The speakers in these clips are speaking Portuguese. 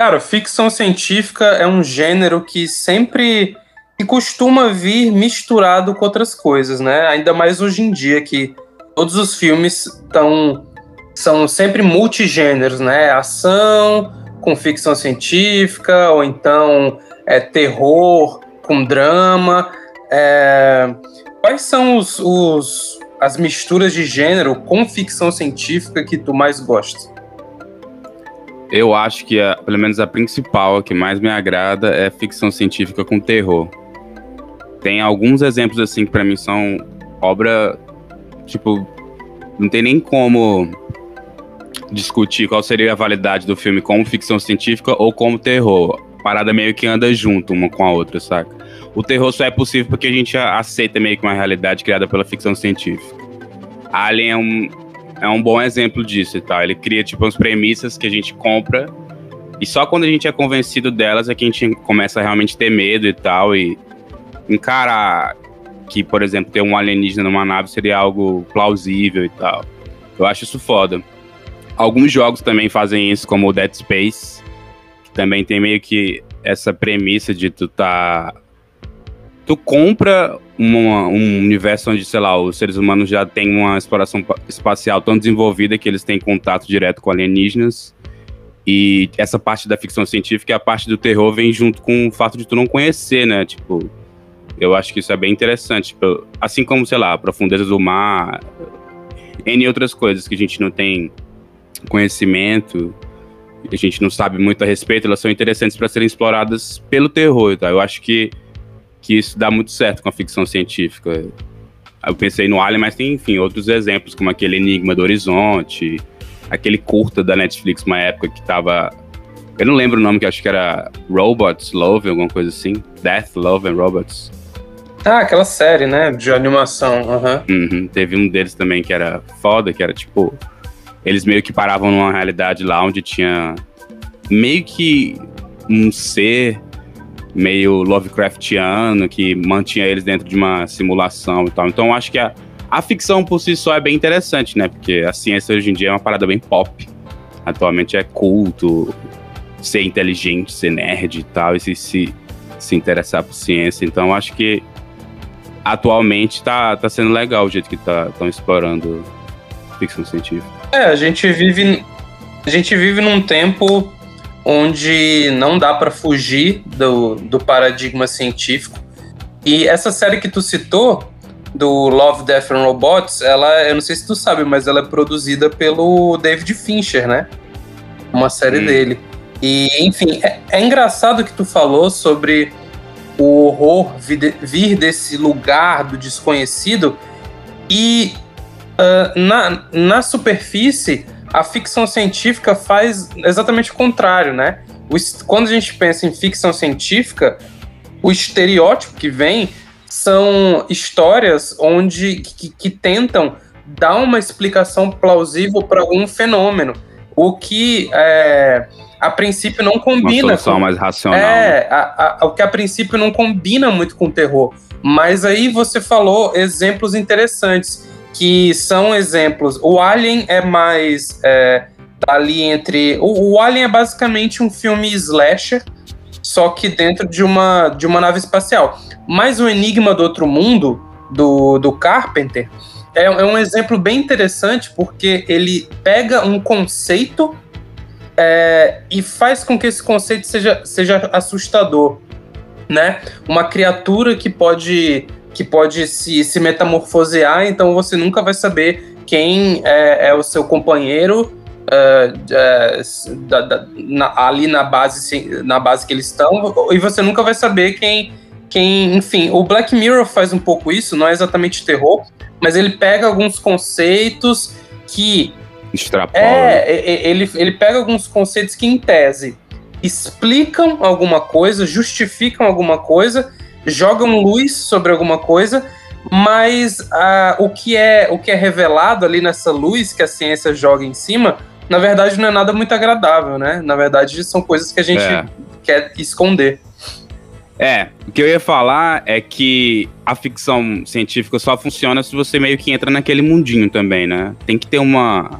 Cara, ficção científica é um gênero que sempre que costuma vir misturado com outras coisas, né? Ainda mais hoje em dia que todos os filmes são sempre multigêneros, né? Ação com ficção científica ou então é terror com drama. É... Quais são os, os as misturas de gênero com ficção científica que tu mais gosta? Eu acho que, a, pelo menos a principal, a que mais me agrada, é ficção científica com terror. Tem alguns exemplos, assim, que pra mim são obra. Tipo, não tem nem como discutir qual seria a validade do filme como ficção científica ou como terror. A parada meio que anda junto uma com a outra, saca? O terror só é possível porque a gente aceita meio que uma realidade criada pela ficção científica. Alien é um, é um bom exemplo disso e tal. Ele cria, tipo, umas premissas que a gente compra e só quando a gente é convencido delas é que a gente começa a realmente ter medo e tal e encarar que, por exemplo, ter um alienígena numa nave seria algo plausível e tal. Eu acho isso foda. Alguns jogos também fazem isso, como o Dead Space, que também tem meio que essa premissa de tu tá tu compra uma, um universo onde, sei lá, os seres humanos já têm uma exploração espacial tão desenvolvida que eles têm contato direto com alienígenas. E essa parte da ficção científica e a parte do terror vem junto com o fato de tu não conhecer, né? Tipo, eu acho que isso é bem interessante. Tipo, assim como, sei lá, profundezas do mar, N outras coisas que a gente não tem conhecimento, a gente não sabe muito a respeito, elas são interessantes para serem exploradas pelo terror, tá? Eu acho que que isso dá muito certo com a ficção científica. Eu pensei no Alien, mas tem, enfim, outros exemplos, como aquele Enigma do Horizonte, aquele curta da Netflix, uma época que tava. Eu não lembro o nome, que acho que era Robots Love, alguma coisa assim. Death, Love and Robots. Ah, aquela série, né? De animação. Uhum. Uhum. Teve um deles também que era foda, que era tipo. Eles meio que paravam numa realidade lá onde tinha meio que um ser meio Lovecraftiano, que mantinha eles dentro de uma simulação e tal. Então acho que a, a ficção por si só é bem interessante, né? Porque a ciência hoje em dia é uma parada bem pop. Atualmente é culto, ser inteligente, ser nerd e tal, e se, se, se interessar por ciência. Então acho que atualmente tá, tá sendo legal o jeito que estão tá, explorando ficção científica. É, a gente vive. A gente vive num tempo onde não dá para fugir do, do paradigma científico. E essa série que tu citou, do Love, Death and Robots, ela, eu não sei se tu sabe, mas ela é produzida pelo David Fincher, né? Uma série hum. dele. E, enfim, é, é, engraçado que tu falou sobre o horror vir, desse lugar do desconhecido e uh, na, na superfície a ficção científica faz exatamente o contrário, né? Quando a gente pensa em ficção científica, o estereótipo que vem são histórias onde que, que tentam dar uma explicação plausível para algum fenômeno, o que é, a princípio não combina. Uma solução com, mais racional. É, né? a, a, o que a princípio não combina muito com o terror. Mas aí você falou exemplos interessantes que são exemplos. O Alien é mais é, ali entre. O, o, Alien é basicamente um filme slasher, só que dentro de uma, de uma nave espacial. Mas o Enigma do Outro Mundo, do, do Carpenter, é, é um exemplo bem interessante porque ele pega um conceito é, e faz com que esse conceito seja, seja assustador. Né? Uma criatura que pode que pode se, se metamorfosear, então você nunca vai saber quem é, é o seu companheiro uh, uh, da, da, na, ali na base, na base que eles estão, e você nunca vai saber quem, quem. Enfim, o Black Mirror faz um pouco isso, não é exatamente terror, mas ele pega alguns conceitos que. Extrapola. É, ele, ele pega alguns conceitos que, em tese, explicam alguma coisa, justificam alguma coisa, jogam luz sobre alguma coisa, mas ah, o, que é, o que é revelado ali nessa luz que a ciência joga em cima, na verdade não é nada muito agradável, né? Na verdade são coisas que a gente é. quer esconder. É, o que eu ia falar é que a ficção científica só funciona se você meio que entra naquele mundinho também, né? Tem que ter uma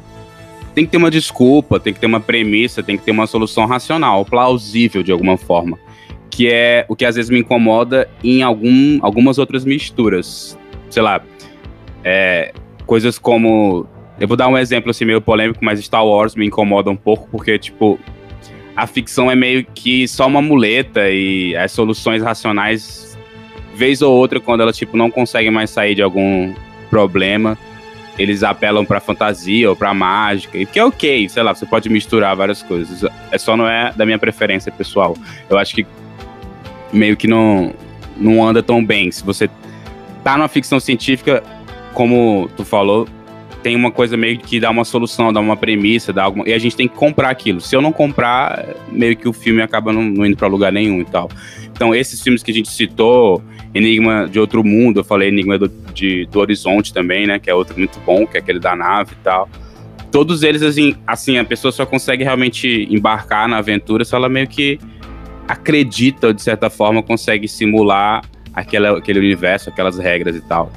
tem que ter uma desculpa, tem que ter uma premissa, tem que ter uma solução racional, plausível de alguma forma. Que é o que às vezes me incomoda em algum, algumas outras misturas. Sei lá, é, coisas como. Eu vou dar um exemplo assim meio polêmico, mas Star Wars me incomoda um pouco, porque, tipo, a ficção é meio que só uma muleta e as soluções racionais, vez ou outra, quando ela, tipo, não consegue mais sair de algum problema, eles apelam pra fantasia ou pra mágica, e que é ok, sei lá, você pode misturar várias coisas. É só não é da minha preferência pessoal. Eu acho que meio que não, não anda tão bem. Se você tá numa ficção científica, como tu falou, tem uma coisa meio que dá uma solução, dá uma premissa, dá alguma, e a gente tem que comprar aquilo. Se eu não comprar, meio que o filme acaba não, não indo para lugar nenhum e tal. Então, esses filmes que a gente citou, Enigma de Outro Mundo, eu falei Enigma do, de, do Horizonte também, né? Que é outro muito bom, que é aquele da nave e tal. Todos eles, assim, assim, a pessoa só consegue realmente embarcar na aventura se ela meio que acredita, ou de certa forma, consegue simular aquela, aquele universo, aquelas regras e tal.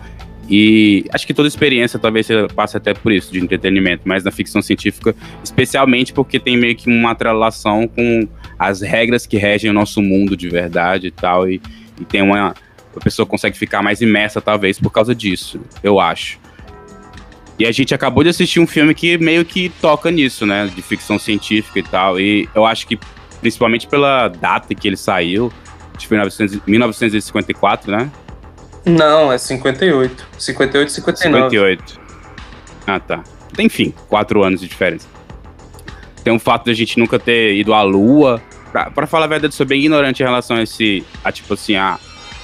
E acho que toda experiência talvez passe até por isso, de entretenimento, mas na ficção científica, especialmente porque tem meio que uma atrelação com as regras que regem o nosso mundo de verdade e tal, e, e tem uma. A pessoa consegue ficar mais imersa, talvez, por causa disso, eu acho. E a gente acabou de assistir um filme que meio que toca nisso, né? De ficção científica e tal. E eu acho que, principalmente pela data que ele saiu, foi 1954, né? Não, é 58. 58 e 59. 58. Ah, tá. Enfim, quatro anos de diferença. Tem um fato de a gente nunca ter ido à Lua. Pra, pra falar a verdade, sou bem ignorante em relação a esse. A tipo assim, a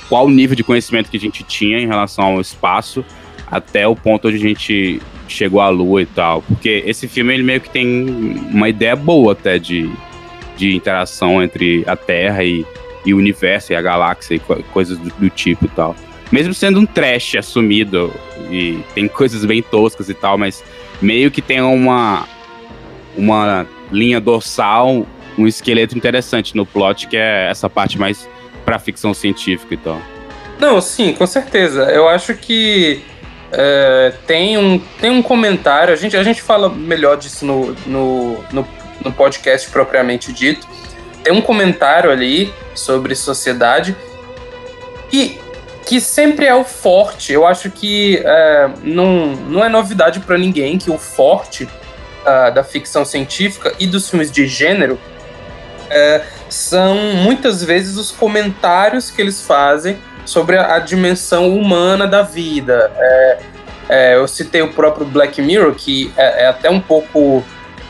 qual o nível de conhecimento que a gente tinha em relação ao espaço até o ponto onde a gente chegou à Lua e tal. Porque esse filme ele meio que tem uma ideia boa até de, de interação entre a Terra e, e o universo e a galáxia e coisas do, do tipo e tal mesmo sendo um trash assumido e tem coisas bem toscas e tal, mas meio que tem uma uma linha dorsal, um esqueleto interessante no plot, que é essa parte mais pra ficção científica e tal. Não, sim, com certeza. Eu acho que é, tem, um, tem um comentário, a gente, a gente fala melhor disso no, no, no, no podcast propriamente dito. Tem um comentário ali sobre sociedade. E que sempre é o forte. Eu acho que é, não, não é novidade para ninguém que o forte uh, da ficção científica e dos filmes de gênero é, são muitas vezes os comentários que eles fazem sobre a, a dimensão humana da vida. É, é, eu citei o próprio Black Mirror, que é, é até um pouco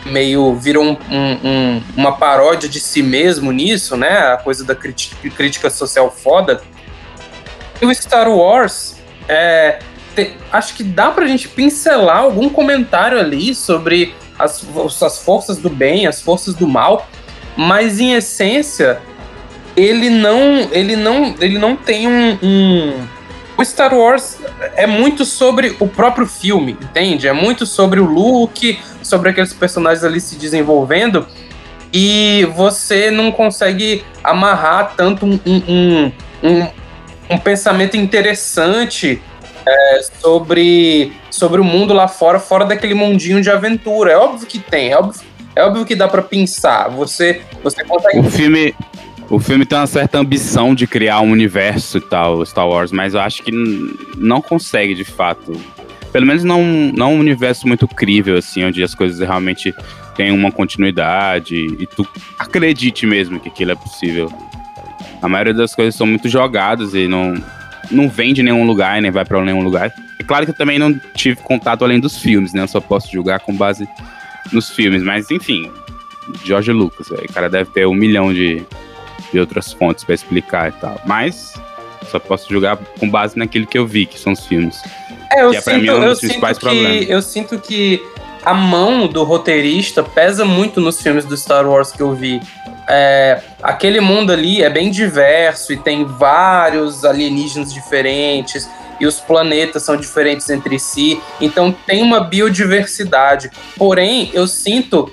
meio virou um, um, uma paródia de si mesmo nisso, né? A coisa da crítica social foda. E o Star Wars, é, te, acho que dá pra gente pincelar algum comentário ali sobre as, as forças do bem, as forças do mal, mas em essência ele não, ele não, ele não tem um, um o Star Wars é muito sobre o próprio filme, entende? É muito sobre o Luke, sobre aqueles personagens ali se desenvolvendo e você não consegue amarrar tanto um, um, um, um pensamento interessante é, sobre, sobre o mundo lá fora, fora daquele mundinho de aventura. É óbvio que tem, é óbvio, é óbvio que dá para pensar. Você, você consegue. O filme, o filme tem uma certa ambição de criar um universo e tal, Star Wars, mas eu acho que não consegue de fato. Pelo menos não, não um universo muito crível, assim, onde as coisas realmente têm uma continuidade e tu acredite mesmo que aquilo é possível. A maioria das coisas são muito jogadas e não, não vem de nenhum lugar, nem vai para nenhum lugar. É claro que eu também não tive contato além dos filmes, né? Eu só posso julgar com base nos filmes, mas enfim, George Lucas, o cara deve ter um milhão de, de outras fontes para explicar e tal. Mas só posso julgar com base naquilo que eu vi, que são os filmes. É, eu, que é, sinto, mim, um eu, sinto que, eu sinto que a mão do roteirista pesa muito nos filmes do Star Wars que eu vi. É, aquele mundo ali é bem diverso e tem vários alienígenas diferentes e os planetas são diferentes entre si, então tem uma biodiversidade. Porém, eu sinto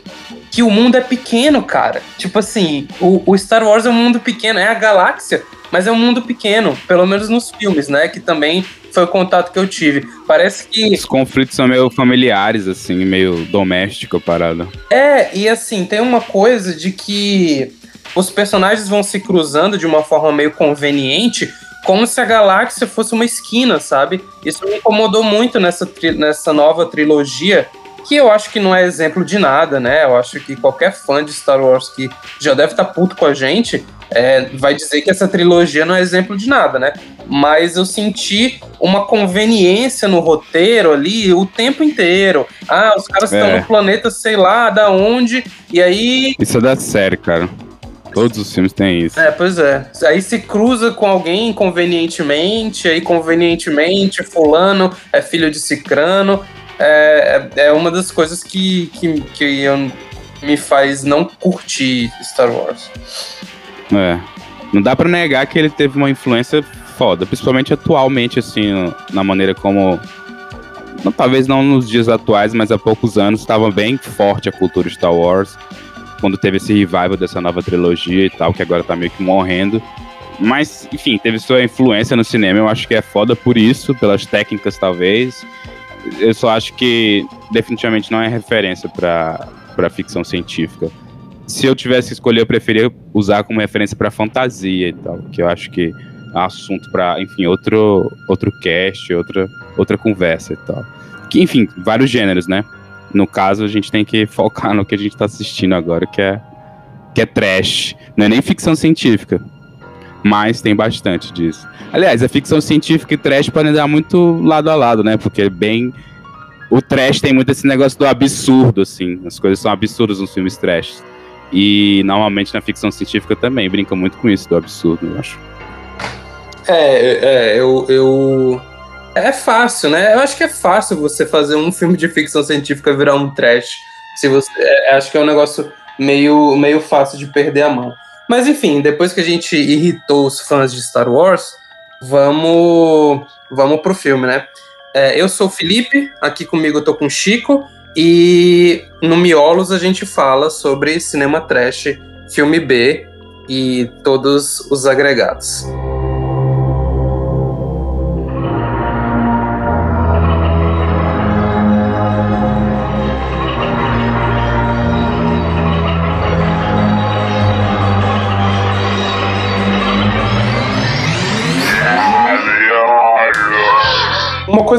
que o mundo é pequeno, cara. Tipo assim, o, o, Star Wars é um mundo pequeno, é a galáxia. mas é um mundo pequeno, pelo menos nos filmes, né? Que também foi o contato que eu tive. Parece que. Os conflitos são meio familiares, assim, meio doméstico parada. É, e assim, tem uma coisa de que os personagens vão se cruzando de uma forma meio conveniente, como se a galáxia fosse uma esquina, sabe? Isso me incomodou muito nessa, nessa nova trilogia, que eu acho que não é exemplo de nada, né? Eu acho que qualquer fã de Star Wars que já deve estar tá puto com a gente é, vai dizer que essa trilogia não é exemplo de nada, né? Mas eu senti uma conveniência no roteiro ali o tempo inteiro. Ah, os caras estão é. no planeta, sei lá, da onde, e aí. Isso é da série, cara. Todos os filmes têm isso. É, pois é. Aí se cruza com alguém convenientemente, aí convenientemente, fulano é filho de cicrano. É, é, é uma das coisas que, que, que eu, me faz não curtir Star Wars. É. Não dá para negar que ele teve uma influência foda, principalmente atualmente, assim, na maneira como. Não, talvez não nos dias atuais, mas há poucos anos estava bem forte a cultura Star Wars quando teve esse revival dessa nova trilogia e tal, que agora tá meio que morrendo. Mas, enfim, teve sua influência no cinema, eu acho que é foda por isso, pelas técnicas talvez. Eu só acho que definitivamente não é referência para ficção científica. Se eu tivesse que escolher, eu preferia usar como referência para fantasia e tal, que eu acho que é assunto para, enfim, outro outro cast, outra outra conversa e tal. Que, enfim, vários gêneros, né? No caso, a gente tem que focar no que a gente está assistindo agora, que é, que é trash. Não é nem ficção científica, mas tem bastante disso. Aliás, a ficção científica e trash podem dar muito lado a lado, né? Porque é bem. O trash tem muito esse negócio do absurdo, assim. As coisas são absurdas nos filmes trash. E normalmente na ficção científica também brinca muito com isso, do absurdo, eu acho. É, é eu, eu é fácil, né? Eu acho que é fácil você fazer um filme de ficção científica virar um trash. Se você, é, acho que é um negócio meio, meio fácil de perder a mão. Mas enfim, depois que a gente irritou os fãs de Star Wars, vamos, vamos pro filme, né? É, eu sou o Felipe, aqui comigo eu tô com o Chico, e no Miolos a gente fala sobre cinema trash, filme B e todos os agregados.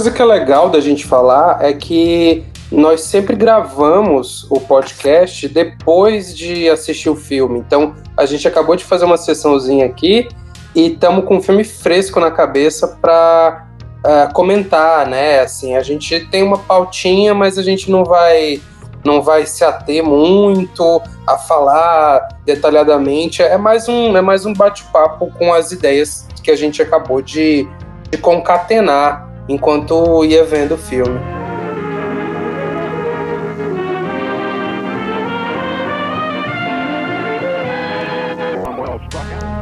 Coisa que é legal da gente falar é que nós sempre gravamos o podcast depois de assistir o filme. Então, a gente acabou de fazer uma sessãozinha aqui e estamos com um filme fresco na cabeça para uh, é, comentar, né? Assim, a gente tem uma pautinha, mas a gente não vai não vai se ater muito a falar detalhadamente. É mais um é mais um bate-papo com as ideias que a gente acabou de, de concatenar enquanto ia vendo o filme.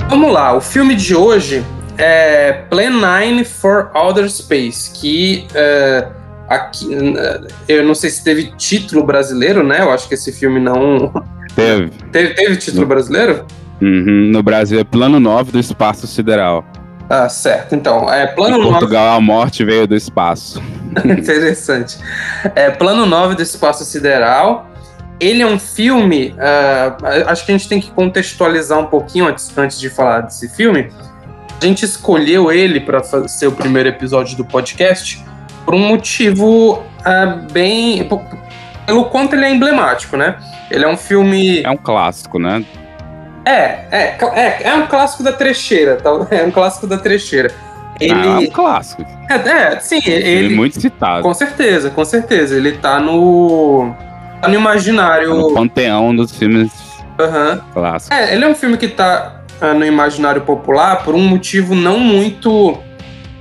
Vamos lá, o filme de hoje é Plan 9 for Outer Space, que é, aqui, eu não sei se teve título brasileiro, né? Eu acho que esse filme não. Teve. Teve, teve título brasileiro? Uhum, no Brasil é Plano 9 do Espaço Sideral. Ah, certo. Então, é plano em Portugal 9... a morte veio do espaço. Interessante. É, plano 9 do espaço sideral. Ele é um filme. Uh, acho que a gente tem que contextualizar um pouquinho antes, antes de falar desse filme. A gente escolheu ele para ser o primeiro episódio do podcast por um motivo uh, bem. pelo quanto ele é emblemático, né? Ele é um filme. É um clássico, né? É, é, é, é um clássico da trecheira, tá? É um clássico da trecheira. Ele... Ah, é um clássico. É, é sim, ele, ele. É muito citado. Com certeza, com certeza. Ele tá no. Tá no imaginário. Tá no panteão dos filmes uhum. clássicos. É, ele é um filme que tá uh, no imaginário popular por um motivo não muito.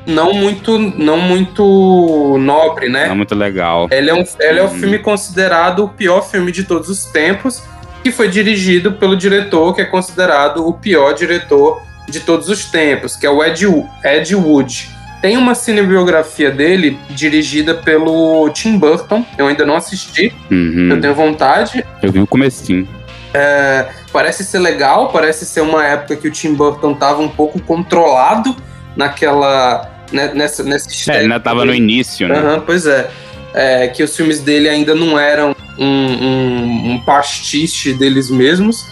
Não muito, não muito nobre, né? Não muito legal. Ele é um, ele é um uhum. filme considerado o pior filme de todos os tempos que foi dirigido pelo diretor que é considerado o pior diretor de todos os tempos, que é o Ed, Ed Wood. Tem uma cinebiografia dele dirigida pelo Tim Burton. Eu ainda não assisti. Uhum. Eu tenho vontade. Eu vi o comecinho. É, parece ser legal, parece ser uma época que o Tim Burton estava um pouco controlado naquela. Né, nessa, nessa é, ainda estava no início, né? Uhum, pois é. é. Que os filmes dele ainda não eram um, um, um pastiche deles mesmos.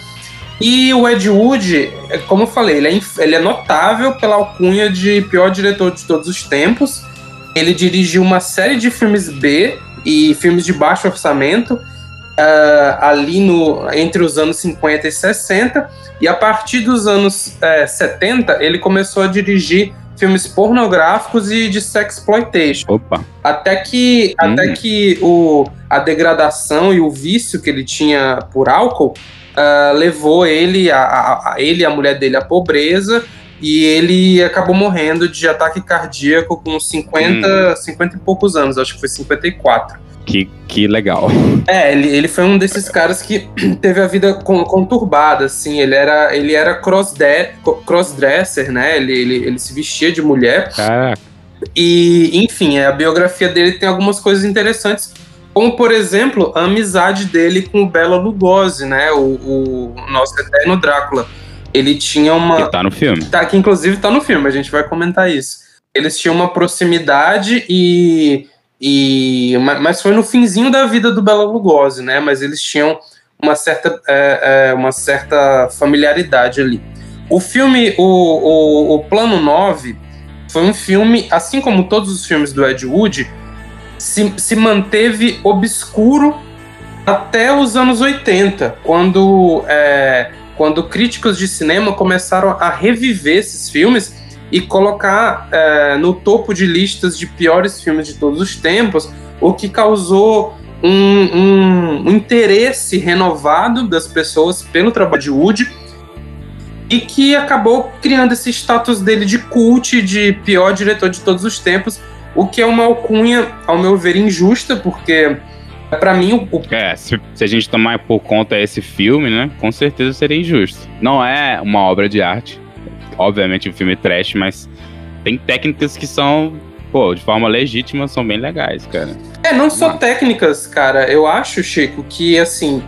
E o Ed Wood, é, como eu falei, ele é, ele é notável pela alcunha de pior diretor de todos os tempos. Ele dirigiu uma série de filmes B e filmes de baixo orçamento uh, ali no, entre os anos 50 e 60. E a partir dos anos uh, é, 70, ele começou a dirigir filmes pornográficos e de sexploitation. Opa. Até que, hum. até que o, a degradação e o vício que ele tinha por álcool uh, levou ele, a, a, a, ele e a mulher dele à pobreza e ele acabou morrendo de ataque cardíaco com 50, hum. 50 e poucos anos, acho que foi 54. Que, que legal. É, ele, ele foi um desses caras que teve a vida conturbada, assim. Ele era, ele era crossdresser, né? Ele, ele, ele se vestia de mulher. Caraca. E, enfim, a biografia dele tem algumas coisas interessantes, como, por exemplo, a amizade dele com o Bela Lugosi, né? O, o nosso eterno Drácula. Ele tinha uma. Que tá no filme. Tá, que inclusive tá no filme, a gente vai comentar isso. Eles tinham uma proximidade e e, mas foi no finzinho da vida do Bela Lugosi, né? Mas eles tinham uma certa, é, é, uma certa familiaridade ali. O filme, o, o, o, Plano 9, foi um filme, assim como todos os filmes do Ed Wood, se, se manteve obscuro até os anos 80, quando, é, quando críticos de cinema começaram a reviver esses filmes e colocar é, no topo de listas de piores filmes de todos os tempos, o que causou um, um, um interesse renovado das pessoas pelo trabalho de Woody e que acabou criando esse status dele de cult, de pior diretor de todos os tempos, o que é uma alcunha, ao meu ver, injusta, porque para mim o... É, se, se, a gente tomar por conta esse filme, né, com certeza seria injusto. Não é uma obra de arte, obviamente, um filme trash, mas tem técnicas que são, pô, de forma legítima, são bem legais, cara. É, não só técnicas, cara. Eu acho, Chico, que, assim,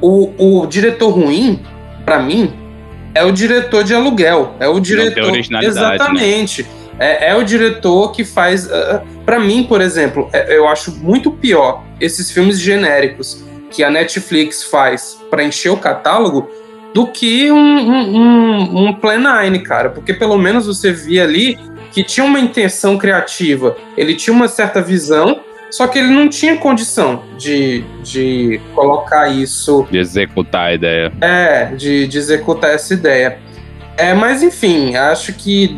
o, o diretor ruim, para mim, é o diretor de aluguel. É o diretor. originalidade, né? Exatamente. Né? É, é, o diretor que faz. Uh, ah, para mim, por exemplo, é, eu acho muito pior esses filmes genéricos que a Netflix faz para encher o catálogo do que um, um, um, um Plan 9, cara. Porque pelo menos você via ali que tinha uma intenção criativa, ele tinha uma certa visão, só que ele não tinha condição de, de colocar isso. De executar a ideia. É, de, de executar essa ideia. É, mas enfim, acho que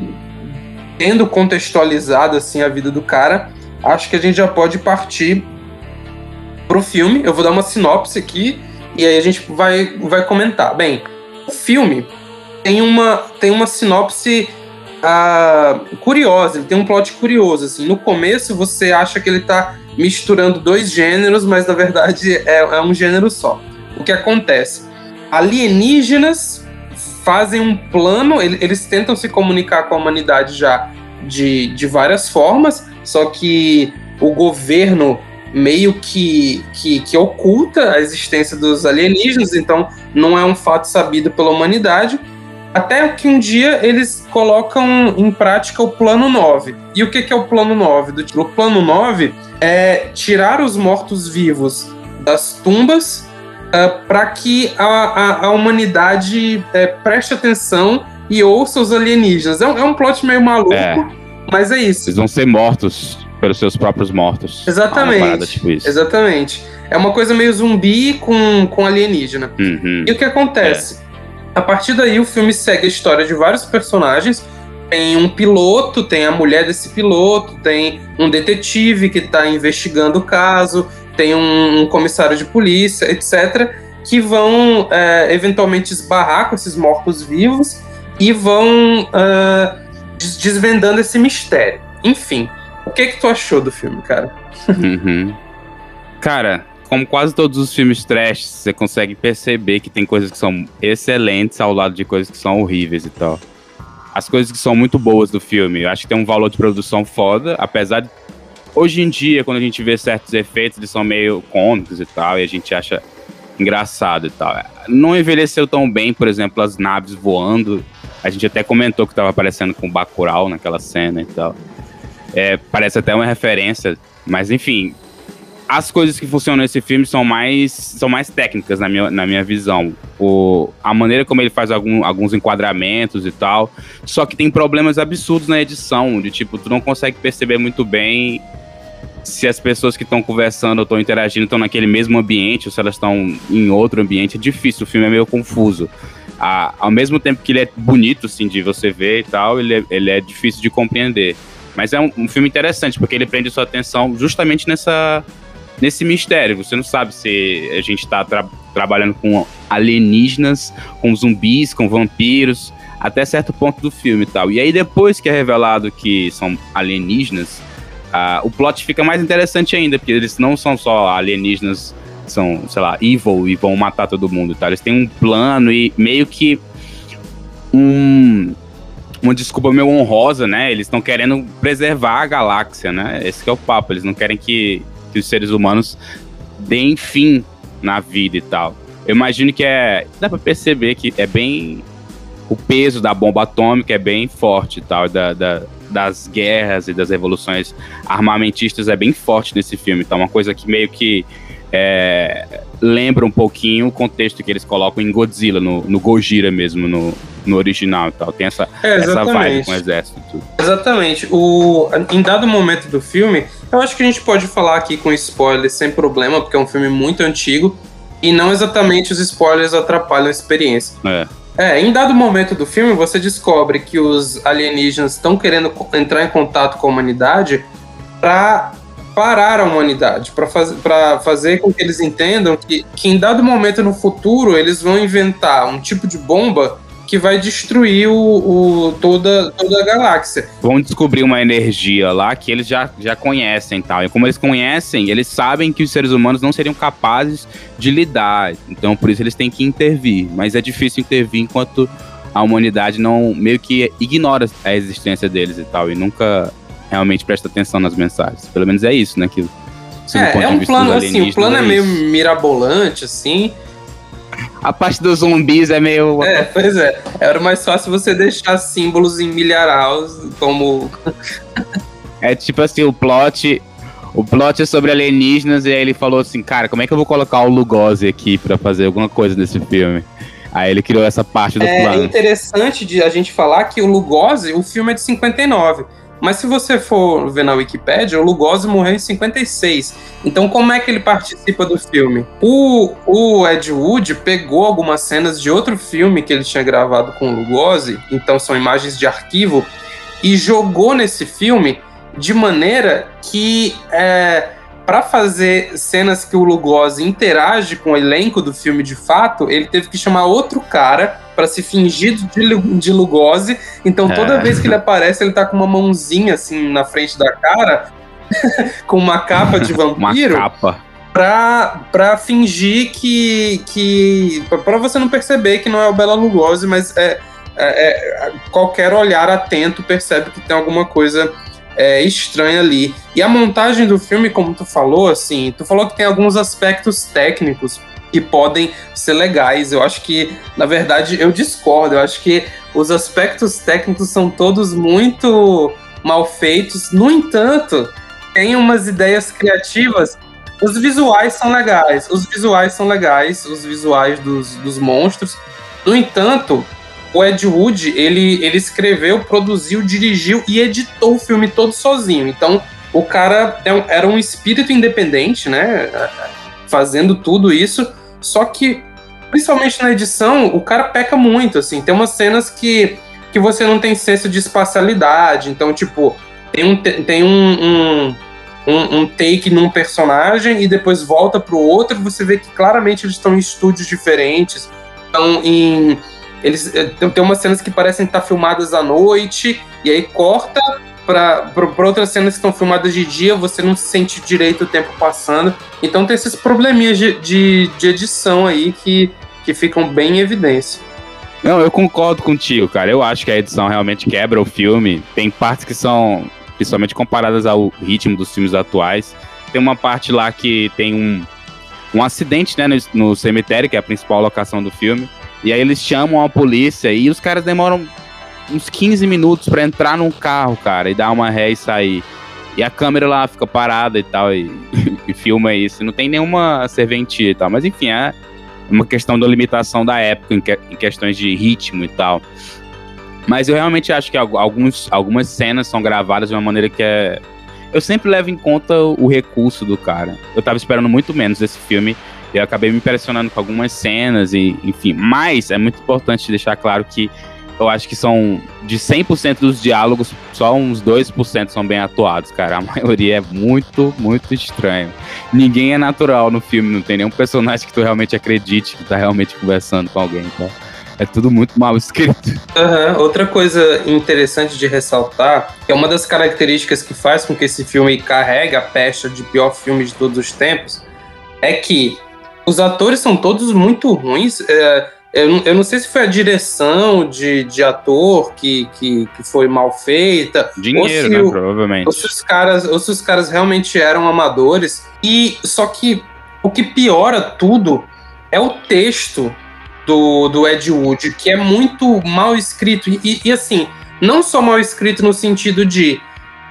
tendo contextualizado assim a vida do cara, acho que a gente já pode partir pro filme. Eu vou dar uma sinopse aqui e aí a gente vai, vai comentar. Bem, o filme tem uma, tem uma sinopse uh, curiosa, ele tem um plot curioso. Assim. No começo você acha que ele está misturando dois gêneros, mas na verdade é, é um gênero só. O que acontece? Alienígenas fazem um plano, eles tentam se comunicar com a humanidade já de, de várias formas, só que o governo meio que, que, que oculta a existência dos alienígenas, então não é um fato sabido pela humanidade. Até que um dia eles colocam em prática o plano 9. E o que, que é o plano 9? O plano 9 é tirar os mortos-vivos das tumbas uh, é, para que a, a, a humanidade uh, preste atenção e ouça os alienígenas. É um, é um plot meio maluco, é. mas é isso. Eles vão ser mortos pelos seus próprios mortos. Exatamente. Parada, tipo Exatamente. É uma coisa meio zumbi com, com alienígena. Uhum. E o que acontece? É. A partir daí, o filme segue a história de vários personagens. Tem um piloto, tem a mulher desse piloto, tem um detetive que está investigando o caso, tem um, um, comissário de polícia, etc., que vão é, eventualmente esbarrar com esses mortos-vivos e vão uh, desvendando esse mistério. Enfim, o que que tu achou do filme, cara? Uhum. Cara, como quase todos os filmes trash, você consegue perceber que tem coisas que são excelentes ao lado de coisas que são horríveis e tal. As coisas que são muito boas do filme, eu acho que tem um valor de produção foda, apesar de hoje em dia, quando a gente vê certos efeitos, eles são meio cômicos e tal, e a gente acha engraçado e tal. Não envelheceu tão bem, por exemplo, as naves voando. A gente até comentou que tava aparecendo com o Bacurau naquela cena e tal. É, parece até uma referência, mas enfim, as coisas que funcionam nesse filme são mais, são mais técnicas na minha, na minha visão. O, a maneira como ele faz algum, alguns enquadramentos e tal. Só que tem problemas absurdos na edição, de tipo, tu não consegue perceber muito bem se as pessoas que estão conversando ou estão interagindo estão naquele mesmo ambiente ou se elas estão em outro ambiente. É difícil, o filme é meio confuso. Ah, ao mesmo tempo que ele é bonito, assim, de você ver e tal, ele é, ele é difícil de compreender. Mas é um, um filme interessante, porque ele prende sua atenção justamente nessa nesse mistério. Você não sabe se a gente está tra trabalhando com alienígenas, com zumbis, com vampiros, até certo ponto do filme e tal. E aí depois que é revelado que são alienígenas, uh, o plot fica mais interessante ainda, porque eles não são só alienígenas, são, sei lá, evil e vão matar todo mundo e tal. Eles têm um plano e meio que um uma desculpa meio honrosa, né? Eles estão querendo preservar a galáxia, né? Esse é o papo. Eles não querem que que os seres humanos deem fim na vida e tal. Eu imagino que é. Dá pra perceber que é bem. O peso da bomba atômica é bem forte e tal, da, da, das guerras e das revoluções armamentistas é bem forte nesse filme. Então, uma coisa que meio que é, lembra um pouquinho o contexto que eles colocam em Godzilla, no, no Gojira mesmo, no, no original e tal. Tem essa, é, essa vibe com o exército e tudo. Exatamente. O, em dado momento do filme, eu acho que a gente pode falar aqui com spoilers sem problema, porque é um filme muito antigo e não exatamente os spoilers atrapalham a experiência. É. É, em dado momento do filme, você descobre que os alienígenas estão querendo entrar em contato com a humanidade para parar a humanidade, para faz, fazer com que eles entendam que, que em dado momento no futuro eles vão inventar um tipo de bomba que vai destruir o, o, toda, toda a galáxia. Vão descobrir uma energia lá que eles já, já conhecem tal. E como eles conhecem, eles sabem que os seres humanos não seriam capazes de lidar. Então por isso eles têm que intervir. Mas é difícil intervir enquanto a humanidade não meio que ignora a existência deles e tal. E nunca realmente presta atenção nas mensagens. Pelo menos é isso, né? Que, é, é um plano assim, o plano é, é meio mirabolante, assim. A parte dos zumbis é meio. É, pois é. Era mais fácil você deixar símbolos em milharais, como. é tipo assim, o plot. O plot é sobre alienígenas, e aí ele falou assim, cara, como é que eu vou colocar o Lugosi aqui para fazer alguma coisa nesse filme? Aí ele criou essa parte do é plano. É interessante de a gente falar que o Lugosi, o filme é de 59. Mas se você for ver na Wikipedia, o Lugosi morreu em 56. Então, como é que ele participa do filme? O, o Ed Wood pegou algumas cenas de outro filme que ele tinha gravado com o Lugosi, então são imagens de arquivo, e jogou nesse filme de maneira que é, para fazer cenas que o Lugosi interage com o elenco do filme de fato, ele teve que chamar outro cara para se fingir de, de Lugosi. Então toda é. vez que ele aparece, ele tá com uma mãozinha assim na frente da cara, com uma capa de vampiro. uma capa. Pra, pra fingir que. que para você não perceber que não é o Bela Lugosi, mas é, é, é, qualquer olhar atento percebe que tem alguma coisa é, estranha ali. E a montagem do filme, como tu falou, assim, tu falou que tem alguns aspectos técnicos que podem ser legais. Eu acho que, na verdade, eu discordo. Eu acho que os aspectos técnicos são todos muito mal feitos. No entanto, tem umas ideias criativas. Os visuais são legais. Os visuais são legais, os visuais dos, dos monstros. No entanto, o Ed Wood, ele, ele escreveu, produziu, dirigiu e editou o filme todo sozinho. Então, o cara é era um espírito independente, né? Fazendo tudo isso. Só que, principalmente na edição, o cara peca muito, assim. Tem umas cenas que, que você não tem senso de espacialidade. Então, tipo, tem um, tem um, um, um, um take num personagem e depois volta pro outro. Você vê que claramente eles estão em estúdios diferentes. Estão em eles eh, tem umas cenas que parecem estar filmadas à noite, e aí corta para outras cenas que estão filmadas de dia, você não sente direito o tempo passando. Então tem esses probleminhas de, de, de edição aí que, que ficam bem em evidência. Não, eu concordo contigo, cara. Eu acho que a edição realmente quebra o filme. Tem partes que são, principalmente comparadas ao ritmo dos filmes atuais. Tem uma parte lá que tem um, um acidente, né, no, no cemitério, que é a principal locação do filme. E aí eles chamam a polícia e os caras demoram uns 15 minutos para entrar num carro, cara, e dar uma ré e sair. E a câmera lá fica parada e tal, e, e filma isso. Não tem nenhuma serventia e tal. Mas enfim, é uma questão da limitação da época em, que, em questões de ritmo e tal. Mas eu realmente acho que alguns, algumas cenas são gravadas de uma maneira que é. Eu sempre levo em conta o recurso do cara. Eu tava esperando muito menos desse filme. Eu acabei me impressionando com algumas cenas e, enfim. Mas é muito importante deixar claro que eu acho que são de 100% dos diálogos, só uns 2% são bem atuados, cara. A maioria é muito, muito estranho. Ninguém é natural no filme, não tem nenhum personagem que tu realmente acredite que tá realmente conversando com alguém, tá? É tudo muito mal escrito. Uhum. Outra coisa interessante de ressaltar, é uma das características que faz com que esse filme carregue a pecha de pior filme de todos os tempos, é que os atores são todos muito ruins. É, eu, eu, não sei se foi a direção de, de ator que, que, que foi mal feita. Dinheiro, né? O, provavelmente. Ou se, os caras, ou se os caras realmente eram amadores. E só que o que piora tudo é o texto do, do Ed Wood, que é muito mal escrito. E, e assim, não só mal escrito no sentido de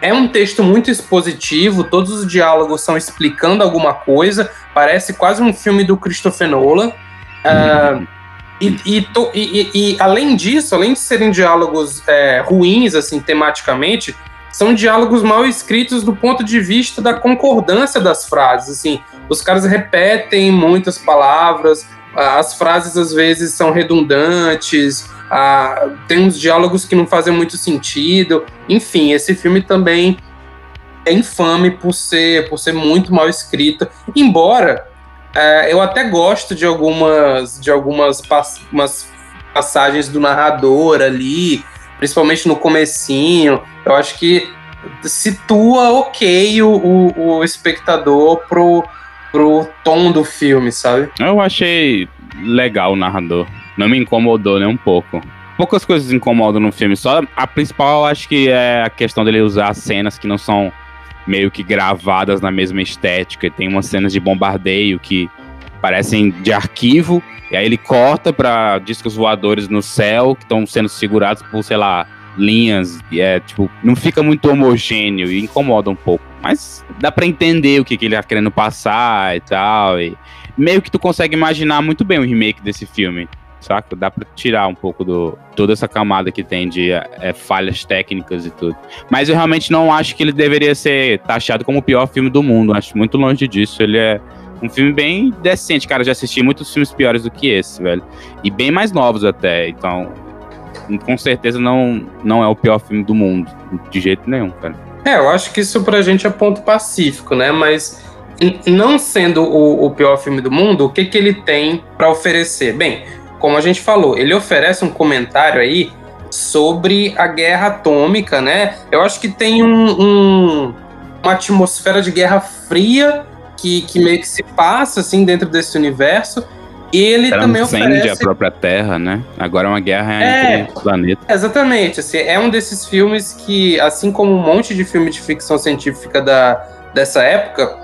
é um texto muito expositivo, todos os diálogos são explicando alguma coisa, parece quase um filme do Christopher Nolan. Uh, e, e, to, e, e, além disso, além de serem diálogos é, ruins, assim, tematicamente, são diálogos mal escritos do ponto de vista da concordância das frases. Assim, os caras repetem muitas palavras, as frases às vezes são redundantes, ah, tem uns diálogos que não fazem muito sentido. Enfim, esse filme também é infame por ser, por ser muito mal escrito. Embora é, eu até gosto de algumas, de algumas pass passagens do narrador ali, principalmente no comecinho. Eu acho que situa ok o, o, o espectador pro pro tom do filme, sabe? Eu achei legal o narrador. Não me incomodou nem um pouco. Poucas coisas incomodam no filme, só a principal eu acho que é a questão dele usar cenas que não são meio que gravadas na mesma estética. Tem umas cenas de bombardeio que parecem de arquivo, e aí ele corta para discos voadores no céu que estão sendo segurados por, sei lá, linhas, e é tipo, não fica muito homogêneo e incomoda um pouco. Mas dá para entender o que, que ele tá querendo passar e tal. E meio que tu consegue imaginar muito bem o remake desse filme. Saca? Dá pra tirar um pouco do toda essa camada que tem de é, falhas técnicas e tudo. Mas eu realmente não acho que ele deveria ser taxado como o pior filme do mundo. Acho muito longe disso. Ele é um filme bem decente, cara. Eu já assisti muitos filmes piores do que esse, velho. E bem mais novos até. Então, com certeza não, não é o pior filme do mundo. De jeito nenhum, cara. É, eu acho que isso pra gente é ponto pacífico, né? Mas não sendo o, o, pior filme do mundo, o que, que ele tem para oferecer? Bem, como a gente falou, ele oferece um comentário aí sobre a guerra atômica, né? Eu acho que tem um, um, uma atmosfera de guerra fria que, que meio que se passa assim dentro desse universo ele também oferece... a própria Terra, né? Agora é uma guerra é, entre planetas. Exatamente. Assim, é um desses filmes que, assim como um monte de filme de ficção científica da, dessa época,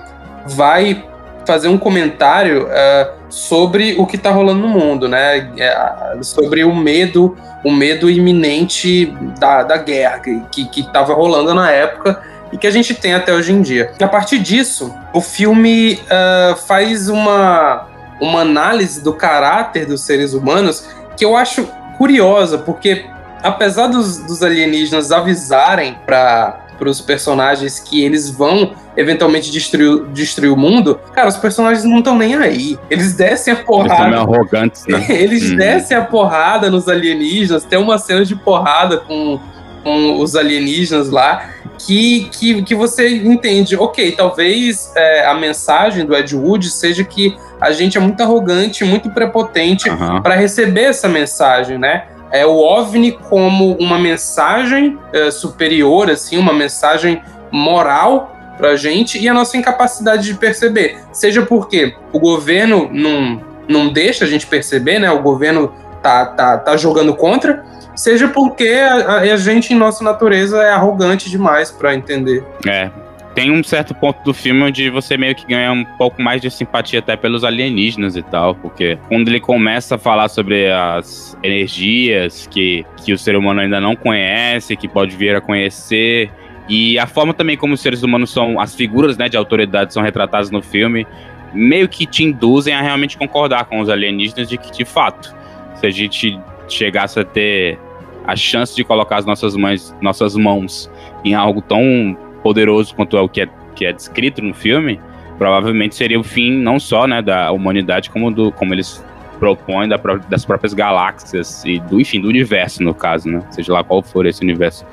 vai fazer um comentário uh, sobre o que está rolando no mundo, né? É, sobre o medo, o medo iminente da, da guerra que estava rolando na época e que a gente tem até hoje em dia. A partir disso, o filme uh, faz uma uma análise do caráter dos seres humanos que eu acho curiosa, porque apesar dos, dos alienígenas avisarem para os personagens que eles vão eventualmente destruir, destruir o mundo, cara, os personagens não estão nem aí. Eles descem a porrada. Eles são arrogantes, né? Eles uhum. descem a porrada nos alienígenas. Tem uma cena de porrada com, com os alienígenas lá que, que, que você entende, ok, talvez é, a mensagem do Ed Wood seja que a gente é muito arrogante, muito prepotente uhum. para receber essa mensagem, né? É o OVNI como uma mensagem é, superior, assim, uma mensagem moral para gente e a nossa incapacidade de perceber. Seja porque o governo não, não deixa a gente perceber, né? O governo tá, tá, tá jogando contra, seja porque a, a, gente, em nossa natureza, é arrogante demais para entender. É. tem um certo ponto do filme onde você meio que ganha um pouco mais de simpatia até pelos alienígenas e tal, porque quando ele começa a falar sobre as energias que, que o ser humano ainda não conhece, que pode vir a conhecer, e a forma também como os seres humanos são, as figuras né, de autoridade são retratadas no filme, meio que te induzem a realmente concordar com os alienígenas de que, de fato, se a gente chegasse a ter a chance de colocar as nossas mães, nossas mãos em algo tão poderoso quanto é o que é, que é descrito no filme, provavelmente seria o fim não só né, da humanidade, como, do, como eles propõem da, das próprias galáxias e do, enfim, do universo, no caso, né? Seja lá qual for esse universo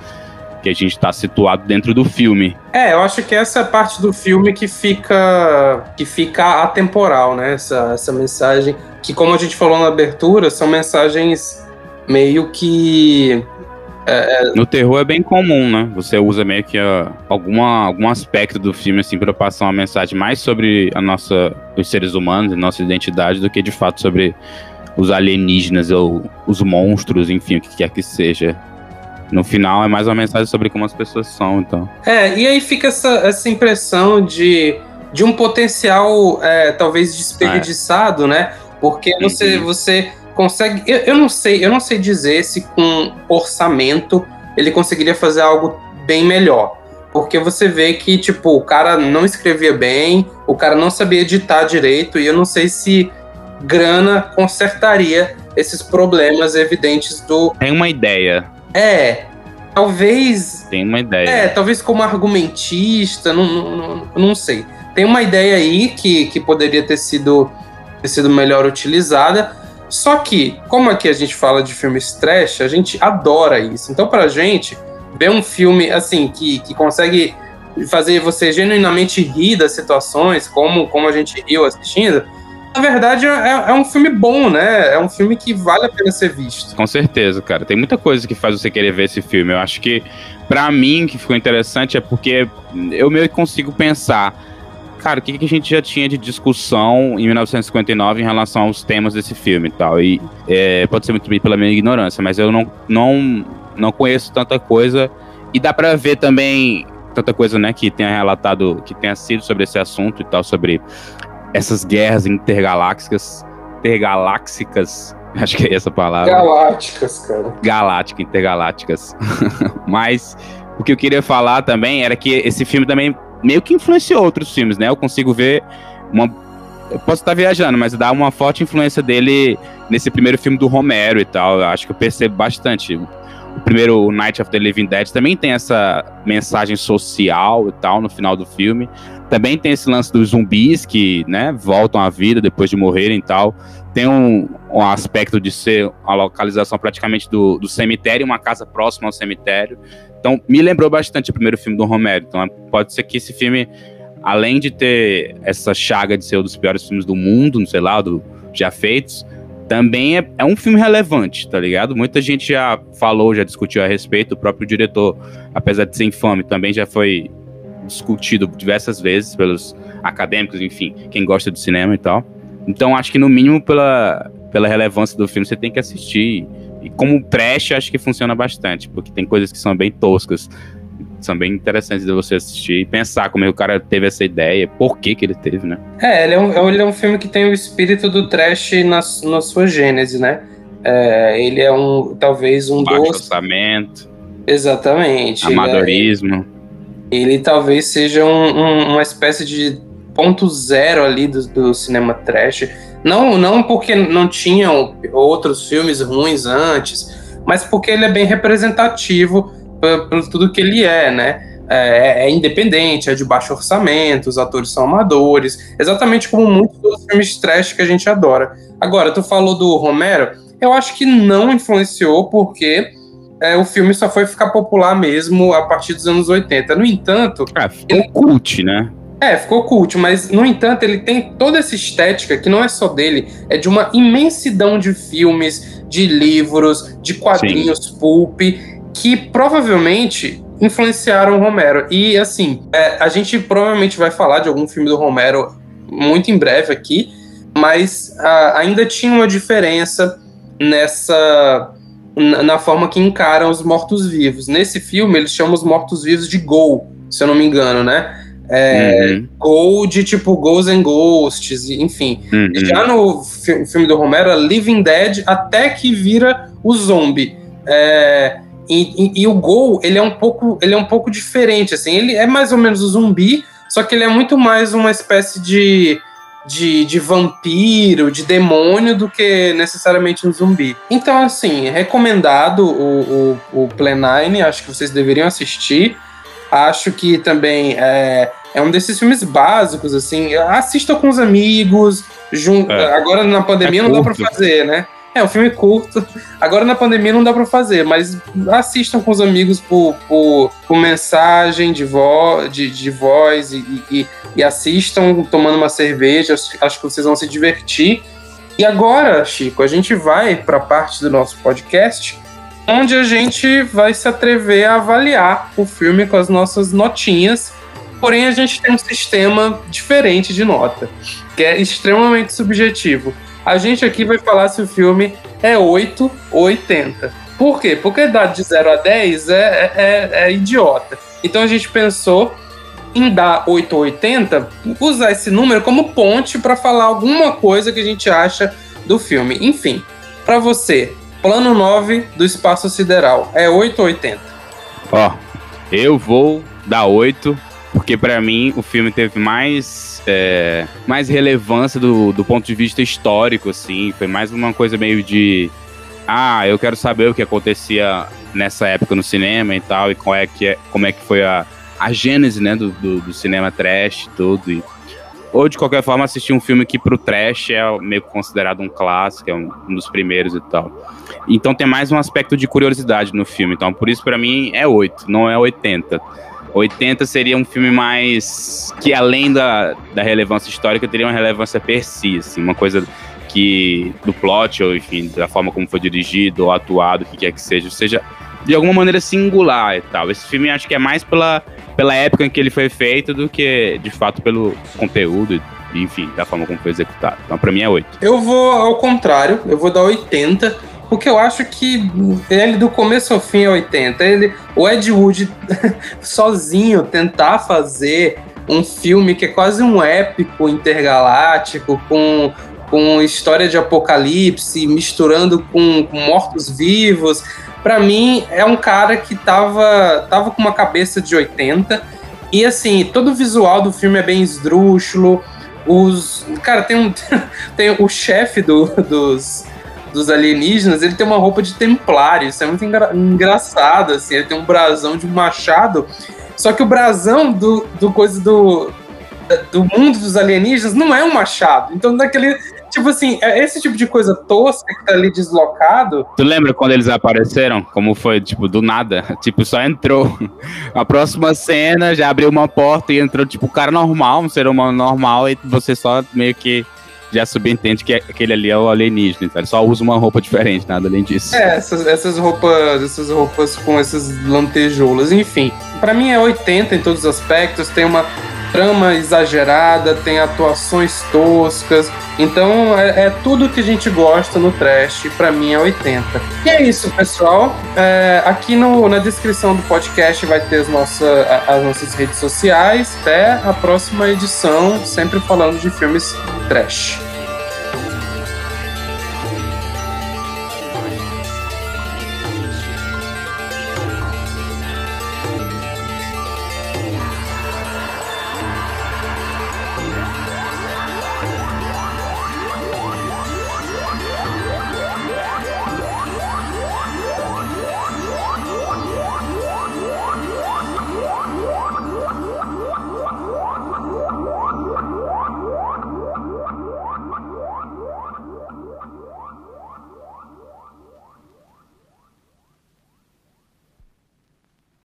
que a gente está situado dentro do filme. É, eu acho que essa é a parte do filme que fica que fica atemporal, né? Essa, essa mensagem que, como a gente falou na abertura, são mensagens meio que é, é, no terror é bem comum, né? Você usa meio que uh, alguma, algum aspecto do filme assim para passar uma mensagem mais sobre a nossa, os seres humanos e nossa identidade do que de fato sobre os alienígenas ou os monstros, enfim, o que quer que seja. No final é mais uma mensagem sobre como as pessoas são, então. É, e aí fica essa, essa impressão de, de um potencial é, talvez desperdiçado, é. né? Porque você, uhum. você consegue. Eu, eu não sei, eu não sei dizer se com orçamento ele conseguiria fazer algo bem melhor. Porque você vê que, tipo, o cara não escrevia bem, o cara não sabia editar direito, e eu não sei se grana consertaria esses problemas evidentes do. Tem uma ideia. É. Talvez. Tem uma ideia. É, talvez como argumentista, não, não, não, não sei. Tem uma ideia aí que, que poderia ter sido, ter sido melhor utilizada, só que, como aqui a gente fala de filmes trash, a gente adora isso. Então, pra gente, ver um filme assim que, que consegue fazer você genuinamente rir das situações, como, como a gente riu assistindo, na verdade é, é, um filme bom, né? É um filme que vale a pena ser visto. Com certeza, cara. Tem muita coisa que faz você querer ver esse filme. Eu acho que, para mim, que ficou interessante é porque eu meio que consigo pensar cara, o que, que a gente já tinha de discussão em 1959 em relação aos temas desse filme e tal. E é, pode ser muito bem pela minha ignorância, mas eu não, não, não conheço tanta coisa. E dá pra ver também tanta coisa, né, que tenha relatado, que tenha sido sobre esse assunto e tal, sobre essas guerras intergalácticas, intergalácticas, acho que é essa palavra. Galácticas, cara. Galáctica, intergalácticas. Mas o que eu queria falar também era que esse filme também meio que influenciou outros filmes, né? Eu consigo ver uma. Eu posso estar viajando, mas dá uma forte influência dele nesse primeiro filme do Romero e tal. Eu acho que eu percebo bastante. O primeiro Night of the Living Dead também tem essa mensagem social e tal no final do filme. Também tem esse lance dos zumbis que, né, voltam à vida depois de morrerem e tal. Tem um, um aspecto de ser a localização praticamente do, do cemitério, uma casa próxima ao cemitério. Então, me lembrou bastante o primeiro filme do Romero. Então, pode ser que esse filme, além de ter essa chaga de ser um dos piores filmes do mundo, não sei lá, do, já feitos, também é, é, um filme relevante, tá ligado? Muita gente já falou, já discutiu a respeito. O próprio diretor, apesar de ser infame, também já foi discutido diversas vezes pelos acadêmicos, enfim, quem gosta de cinema e tal. Então, acho que no mínimo pela, pela relevância do filme, você tem que assistir e como trash, acho que funciona bastante, porque tem coisas que são bem toscas, são bem interessantes de você assistir e pensar como é que o cara teve essa ideia, por que que ele teve, né? É, ele é um, ele é um filme que tem o espírito do trash na, na sua gênese, né? É, ele é um, talvez um Baixo dos... orçamento. Exatamente. Amadorismo. Ele, é, ele talvez seja um, um, uma espécie de ponto zero ali do, do cinema trash não, não porque não tinham outros filmes ruins antes, mas porque ele é bem representativo por, tudo que ele é, né? É, é, independente, é de baixo orçamento, os atores são amadores, exatamente como muitos dos filmes trash que a gente adora. Agora, tu falou do Romero, eu acho que não influenciou porque é, o filme só foi ficar popular mesmo a partir dos anos 80. No entanto. Ah, ficou ele... cult, né? É, ficou cult, mas no entanto ele tem toda essa estética que não é só dele, é de uma imensidão de filmes, de livros, de quadrinhos Sim. pulp, que provavelmente influenciaram o Romero. E assim, é, a gente provavelmente vai falar de algum filme do Romero muito em breve aqui, mas a, ainda tinha uma diferença nessa na, na forma que encaram os mortos-vivos. Nesse filme eles chamam os mortos-vivos de Gol, se eu não me engano, né? É, uhum. Gold, tipo Ghosts and Ghosts, enfim. Uhum. Já no fi filme do Romero, é Living Dead, até que vira o zombie. É, e, e, e, o Gol, ele é um pouco, ele é um pouco diferente, assim, ele é mais ou menos o zumbi, só que ele é muito mais uma espécie de, de, de vampiro, de demônio, do que necessariamente um zumbi. Então, assim, recomendado o, o, o Plenine, acho que vocês deveriam assistir. Acho que também é, é um desses filmes básicos, assim. Assista com os amigos. Jun... É. Agora na pandemia é não dá para fazer, né? É um filme curto. Agora na pandemia não dá para fazer, mas assistam com os amigos por, por, por mensagem de, vo, de, de voz e, e, e, assistam tomando uma cerveja. Acho que vocês vão se divertir. E agora, Chico, a gente vai para a parte do nosso podcast onde a gente vai se atrever a avaliar o filme com as nossas notinhas. Porém, a gente tem um sistema diferente de nota, que é extremamente subjetivo. A gente aqui vai falar se o filme é 8 ou 80. Por quê? Porque dado de 0 a 10 é, é, é, é idiota. Então a gente pensou em dar 8 ou 80, usar esse número como ponte para falar alguma coisa que a gente acha do filme. Enfim, para você, Plano 9 do Espaço Sideral. É 8 ou 80? Ó, eu vou dar 8, porque para mim o filme teve mais, é, mais relevância do, do ponto de vista histórico, assim. Foi mais uma coisa meio de. Ah, eu quero saber o que acontecia nessa época no cinema e tal, e como é que, é, como é que foi a, a gênese, né, do, do, do cinema trash e tudo. E, ou de qualquer forma assistir um filme que pro trash é meio considerado um clássico, é um, um dos primeiros e tal. Então tem mais um aspecto de curiosidade no filme. Então por isso para mim é 8, não é 80. 80 seria um filme mais que além da, da relevância histórica teria uma relevância per si, assim, uma coisa que do plot ou enfim da forma como foi dirigido ou atuado, o que quer que seja, seja de alguma maneira singular e tal. Esse filme acho que é mais pela, pela época em que ele foi feito do que de fato pelo conteúdo enfim, da forma como foi executado. Então, pra mim é 8. Eu vou ao contrário, eu vou dar 80, porque eu acho que ele do começo ao fim é 80. Ele, o Ed Wood sozinho tentar fazer um filme que é quase um épico intergaláctico, com, com história de apocalipse, misturando com, com mortos-vivos. Para mim, é um cara que tava, tava com uma cabeça de 80. E assim, todo o visual do filme é bem esdrúxulo. Os. Cara, tem um. tem o chefe do, dos dos alienígenas, ele tem uma roupa de templário. Isso é muito engra engraçado, assim. Ele tem um brasão de um machado. Só que o brasão do, do coisa do, do mundo dos alienígenas não é um machado. Então, daquele. Tipo assim, é esse tipo de coisa tosca que tá ali deslocado. Tu lembra quando eles apareceram? Como foi, tipo, do nada? Tipo, só entrou. A próxima cena já abriu uma porta e entrou, tipo, um cara normal, um ser humano normal, e você só meio que já subentende que aquele ali é o alienígena, ele só usa uma roupa diferente, nada além disso. É, essas, essas roupas, essas roupas com essas lantejoulas, enfim. para mim é 80 em todos os aspectos, tem uma trama exagerada, tem atuações toscas. Então é, é tudo que a gente gosta no trash, para mim é 80. E é isso, pessoal. É, aqui no, na descrição do podcast vai ter as, as nossas redes sociais. Até a próxima edição, sempre falando de filmes trash.